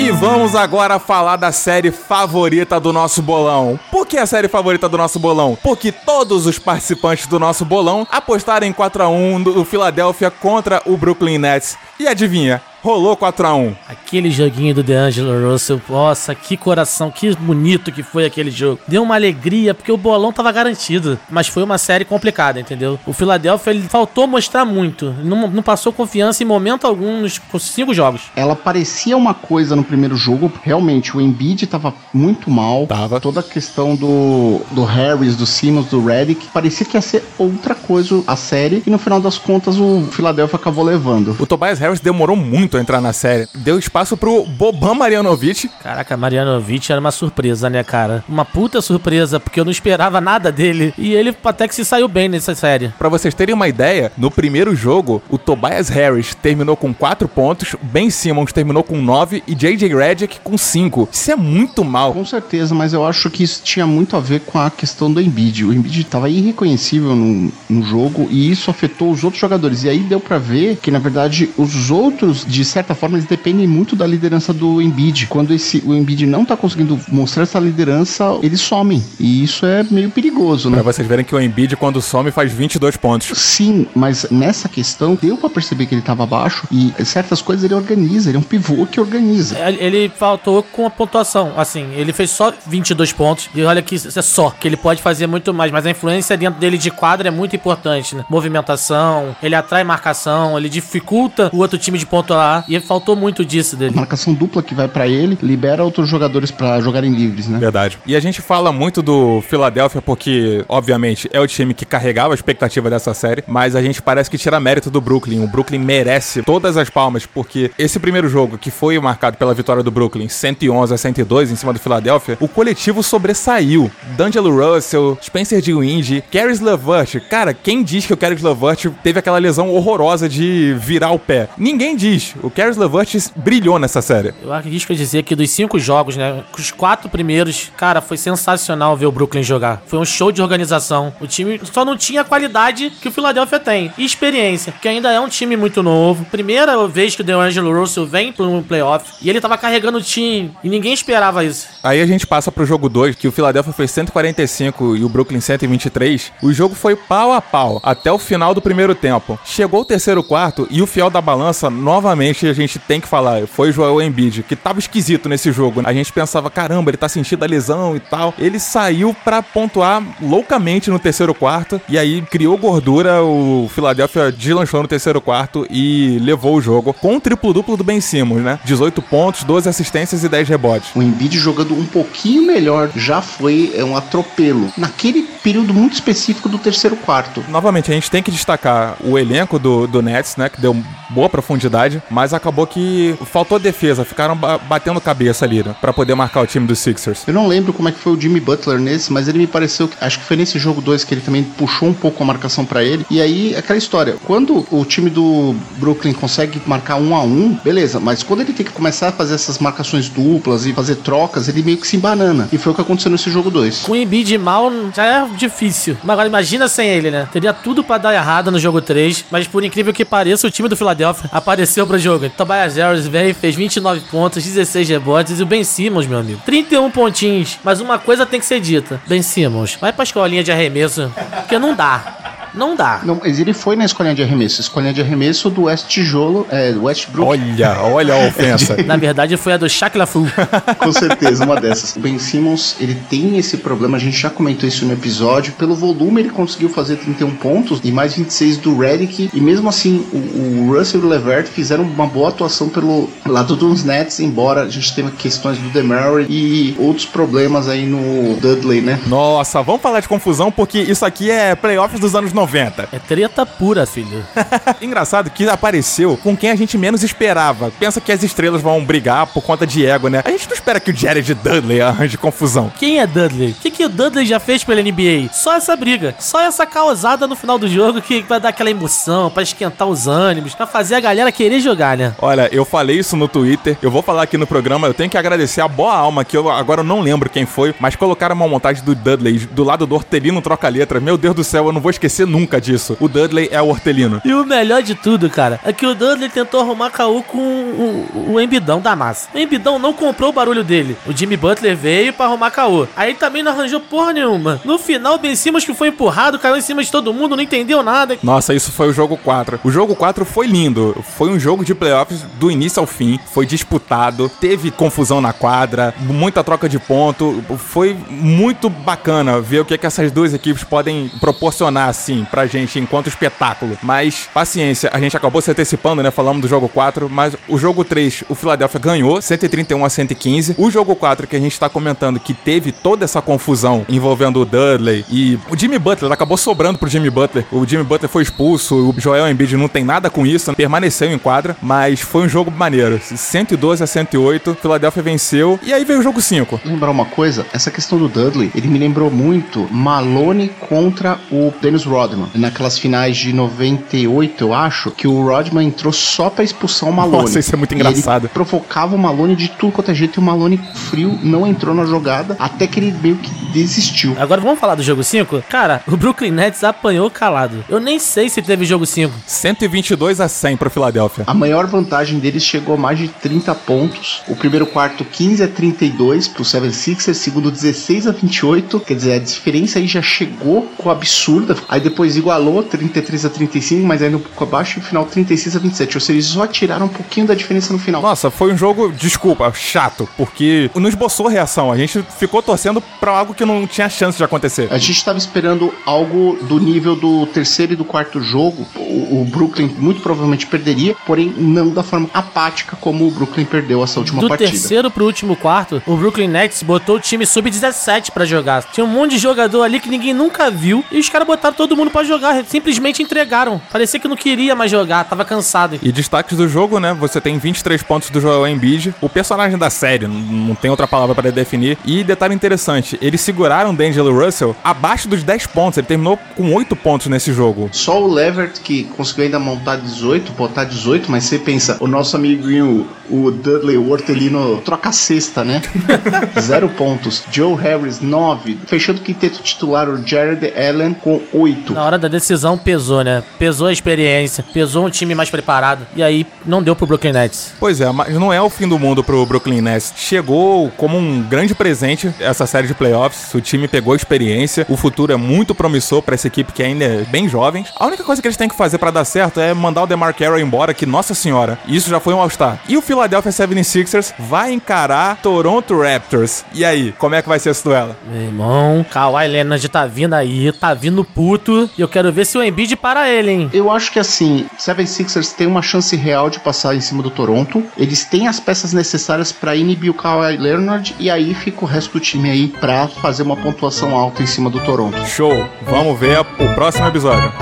E vamos agora falar da série favorita do nosso bolão. Por que a série favorita do nosso bolão? Porque todos os participantes do nosso bolão apostaram em 4 a 1 do Philadelphia contra o Brooklyn Nets. E adivinha? Rolou 4x1. Aquele joguinho do DeAngelo Russell, nossa, que coração, que bonito que foi aquele jogo. Deu uma alegria, porque o bolão tava garantido. Mas foi uma série complicada, entendeu? O Philadelphia, ele faltou mostrar muito. Não, não passou confiança em momento algum nos cinco jogos. Ela parecia uma coisa no primeiro jogo, realmente, o Embiid tava muito mal. Tava. Toda a questão do, do Harris, do Simmons, do Redick, parecia que ia ser outra coisa a série. E no final das contas, o Philadelphia acabou levando. O Tobias Harris demorou muito a entrar na série. Deu espaço pro Boban Marjanovic. Caraca, Marianovic era uma surpresa, né, cara? Uma puta surpresa, porque eu não esperava nada dele. E ele até que se saiu bem nessa série. Pra vocês terem uma ideia, no primeiro jogo, o Tobias Harris terminou com 4 pontos, Ben Simmons terminou com 9 e JJ Redick com 5. Isso é muito mal. Com certeza, mas eu acho que isso tinha muito a ver com a questão do Embiid. O Embiid estava irreconhecível no, no jogo e isso afetou os outros jogadores. E aí deu para ver que, na verdade, os outros, de certa forma, eles dependem muito da liderança do Embiid. Quando esse, o Embiid não tá conseguindo mostrar essa liderança, eles somem. E isso é meio perigoso, né? Pra vocês verem que o Embiid, quando some, faz 22 pontos. Sim, mas nessa questão deu para perceber que ele tava abaixo e certas coisas ele organiza, ele é um pivô que organiza. Ele faltou com a pontuação, assim, ele fez só 22 pontos. E olha que isso é só, que ele pode fazer muito mais, mas a influência dentro dele de quadra é muito importante, né? Movimentação, ele atrai marcação, ele dificulta o outro time de pontuar e faltou muito disso dele. Marcação dupla que vai para ele, libera outros jogadores para jogarem livres, né? Verdade. E a gente fala muito do Philadelphia porque, obviamente, é o time que carregava a expectativa dessa série, mas a gente parece que tira mérito do Brooklyn. O Brooklyn merece todas as palmas, porque esse primeiro jogo, que foi marcado pela vitória do Brooklyn, 111 a 102 em cima do Philadelphia, o coletivo sobressaiu. D'Angelo Russell, Spencer Dinwiddie, Caris LeVert. Cara, quem diz que o Caris LeVert teve aquela lesão horrorosa de virar o pé? Ninguém diz. O Caris LeVert brilhou nessa série. Eu arrisco dizer que dos cinco jogos, né? Os quatro primeiros, cara, foi sensacional ver o Brooklyn jogar. Foi um show de organização. O time só não tinha a qualidade que o Philadelphia tem. E experiência, que ainda é um time muito novo. Primeira vez que o DeAngelo Russell vem pro playoff e ele tava carregando o time. E ninguém esperava isso. Aí a gente passa pro jogo 2, que o Philadelphia fez 145 e o Brooklyn 123. O jogo foi pau a pau até o final do primeiro tempo. Chegou o terceiro quarto e o fiel da balança, novamente a gente tem que falar, foi o Joel Embiid, que tava esquisito nesse jogo. A gente pensava, caramba, ele tá sentindo a lesão e tal. Ele saiu pra pontuar loucamente no terceiro quarto e aí criou gordura. O Philadelphia deslanchou no terceiro quarto e levou o jogo com um triplo-duplo do Ben Simmons, né? 18 pontos, 12 assistências e 10 rebotes. O Embiid jogando um pouquinho melhor já foi é, um atropelo. Naquele período muito específico do terceiro quarto. Novamente, a gente tem que destacar o elenco do, do Nets, né? Que deu boa profundidade, mas acabou que faltou defesa, ficaram ba batendo cabeça ali, né, pra poder marcar o time dos Sixers. Eu não lembro como é que foi o Jimmy Butler nesse, mas ele me pareceu que acho que foi nesse jogo 2 que ele também puxou um pouco a marcação para ele. E aí, aquela história, quando o time do Brooklyn consegue marcar um a um, beleza, mas quando ele tem que começar a fazer essas marcações duplas e fazer trocas, ele meio que se embanana. E foi o que aconteceu nesse jogo 2. Com o Embiid mal já é difícil. Mas agora imagina sem ele, né? Teria tudo para dar errado no jogo 3, mas por incrível que pareça, o time do Philadelphia apareceu jogo. Tobias Harris veio, fez 29 pontos, 16 rebotes e o Ben Simmons, meu amigo, 31 pontinhos. Mas uma coisa tem que ser dita. Ben Simmons, vai pra escolinha de arremesso, porque não dá. Não dá. Não, mas ele foi na escolinha de arremesso. Escolinha de arremesso do West Tijolo, é, do Westbrook. Olha, olha a ofensa. Na verdade, foi a do Shaq LaFou. Com certeza, uma dessas. O Ben Simmons, ele tem esse problema, a gente já comentou isso no episódio. Pelo volume, ele conseguiu fazer 31 pontos e mais 26 do Redick. E mesmo assim, o, o Russell e o Levert fizeram uma boa atuação pelo lado dos Nets, embora a gente tenha questões do DeMarre e outros problemas aí no Dudley, né? Nossa, vamos falar de confusão, porque isso aqui é playoffs dos anos 90. É treta pura, filho. Engraçado que apareceu com quem a gente menos esperava. Pensa que as estrelas vão brigar por conta de ego, né? A gente não espera que o Jared Dudley arranje confusão. Quem é Dudley? O que, que o Dudley já fez pela NBA? Só essa briga. Só essa causada no final do jogo que vai dar aquela emoção, pra esquentar os ânimos, pra fazer a galera querer jogar, né? Olha, eu falei isso no Twitter, eu vou falar aqui no programa, eu tenho que agradecer a boa alma, que eu agora eu não lembro quem foi, mas colocaram uma montagem do Dudley do lado do Hortelino troca-letra. Meu Deus do céu, eu não vou esquecer nunca disso. O Dudley é o hortelino. E o melhor de tudo, cara, é que o Dudley tentou arrumar caô com o, o Embidão da massa. O Embidão não comprou o barulho dele. O Jimmy Butler veio pra arrumar caô. Aí também não arranjou porra nenhuma. No final, Ben Simmons que foi empurrado, caiu em cima de todo mundo, não entendeu nada. Nossa, isso foi o jogo 4. O jogo 4 foi lindo. Foi um jogo de playoffs do início ao fim. Foi disputado, teve confusão na quadra, muita troca de ponto. Foi muito bacana ver o que, que essas duas equipes podem proporcionar, assim, pra gente enquanto espetáculo. Mas, paciência, a gente acabou se antecipando, né? Falamos do jogo 4, mas o jogo 3, o Philadelphia ganhou, 131 a 115. O jogo 4, que a gente tá comentando que teve toda essa confusão envolvendo o Dudley e o Jimmy Butler, acabou sobrando pro Jimmy Butler. O Jimmy Butler foi expulso, o Joel Embiid não tem nada com isso, permaneceu em quadra, mas foi um jogo maneiro. 112 a 108, Philadelphia venceu, e aí veio o jogo 5. Lembrar uma coisa, essa questão do Dudley, ele me lembrou muito Malone contra o Dennis Rodman, naquelas finais de 98, eu acho, que o Rodman entrou só pra expulsar o Malone. Nossa, isso é muito engraçado. Ele provocava o Malone de tudo quanto é jeito e o Malone frio não entrou na jogada até que ele meio que desistiu. Agora vamos falar do jogo 5? Cara, o Brooklyn Nets apanhou calado. Eu nem sei se teve jogo 5. 122 a 100 pro Philadelphia. A maior vantagem deles chegou a mais de 30 pontos. O primeiro quarto 15 a 32 pro 76ers, segundo 16 a 28. Quer dizer, a diferença aí já chegou com absurda. Aí depois igualou 33 a 35, mas aí um pouco abaixo e no final 36 a 27. Ou seja, eles só tiraram um pouquinho da diferença no final. Nossa, foi um jogo, desculpa, chato, porque não esboçou reação. A gente ficou torcendo pra algo que não tinha chance de acontecer. A gente estava esperando algo do nível do terceiro e do quarto jogo. O, o Brooklyn muito provavelmente perderia, porém não da forma apática como o Brooklyn perdeu essa última Do partida. terceiro pro último quarto, o Brooklyn Nets botou o time sub-17 pra jogar. Tinha um monte de jogador ali que ninguém nunca viu e os caras botaram todo mundo pra jogar. Simplesmente entregaram. Parecia que não queria mais jogar, tava cansado. E destaques do jogo, né? Você tem 23 pontos do Joel Embiid, o personagem da série, não- tem outra palavra para definir. E detalhe interessante, eles seguraram o D'Angelo Russell abaixo dos 10 pontos, ele terminou com 8 pontos nesse jogo. Só o Levert que conseguiu ainda montar 18, botar 18, mas você pensa, o nosso amiguinho, o Dudley, Hortelino, troca a cesta, né? Zero pontos. Joe Harris, 9. Fechando o quinteto titular, o Jared Allen com 8. Na hora da decisão pesou, né? Pesou a experiência, pesou um time mais preparado. E aí não deu pro Brooklyn Nets. Pois é, mas não é o fim do mundo pro Brooklyn Nets. Chegou como um grande presente essa série de playoffs. O time pegou experiência. O futuro é muito promissor pra essa equipe que ainda é bem jovem. A única coisa que eles têm que fazer pra dar certo é mandar o DeMar Carroll embora, que nossa senhora, isso já foi um All-Star. E o Philadelphia 76ers vai encarar Toronto Raptors. E aí, como é que vai ser esse duelo? Meu irmão, Kawhi Leonard tá vindo aí, tá vindo puto. E eu quero ver se o Embiid para ele, hein? Eu acho que assim, 76ers tem uma chance real de passar em cima do Toronto. Eles têm as peças necessárias pra inibir o Kawhi Leonard e aí fica o resto do time aí pra fazer uma pontuação alta em cima do Toronto. Show! Vamos ver o próximo episódio.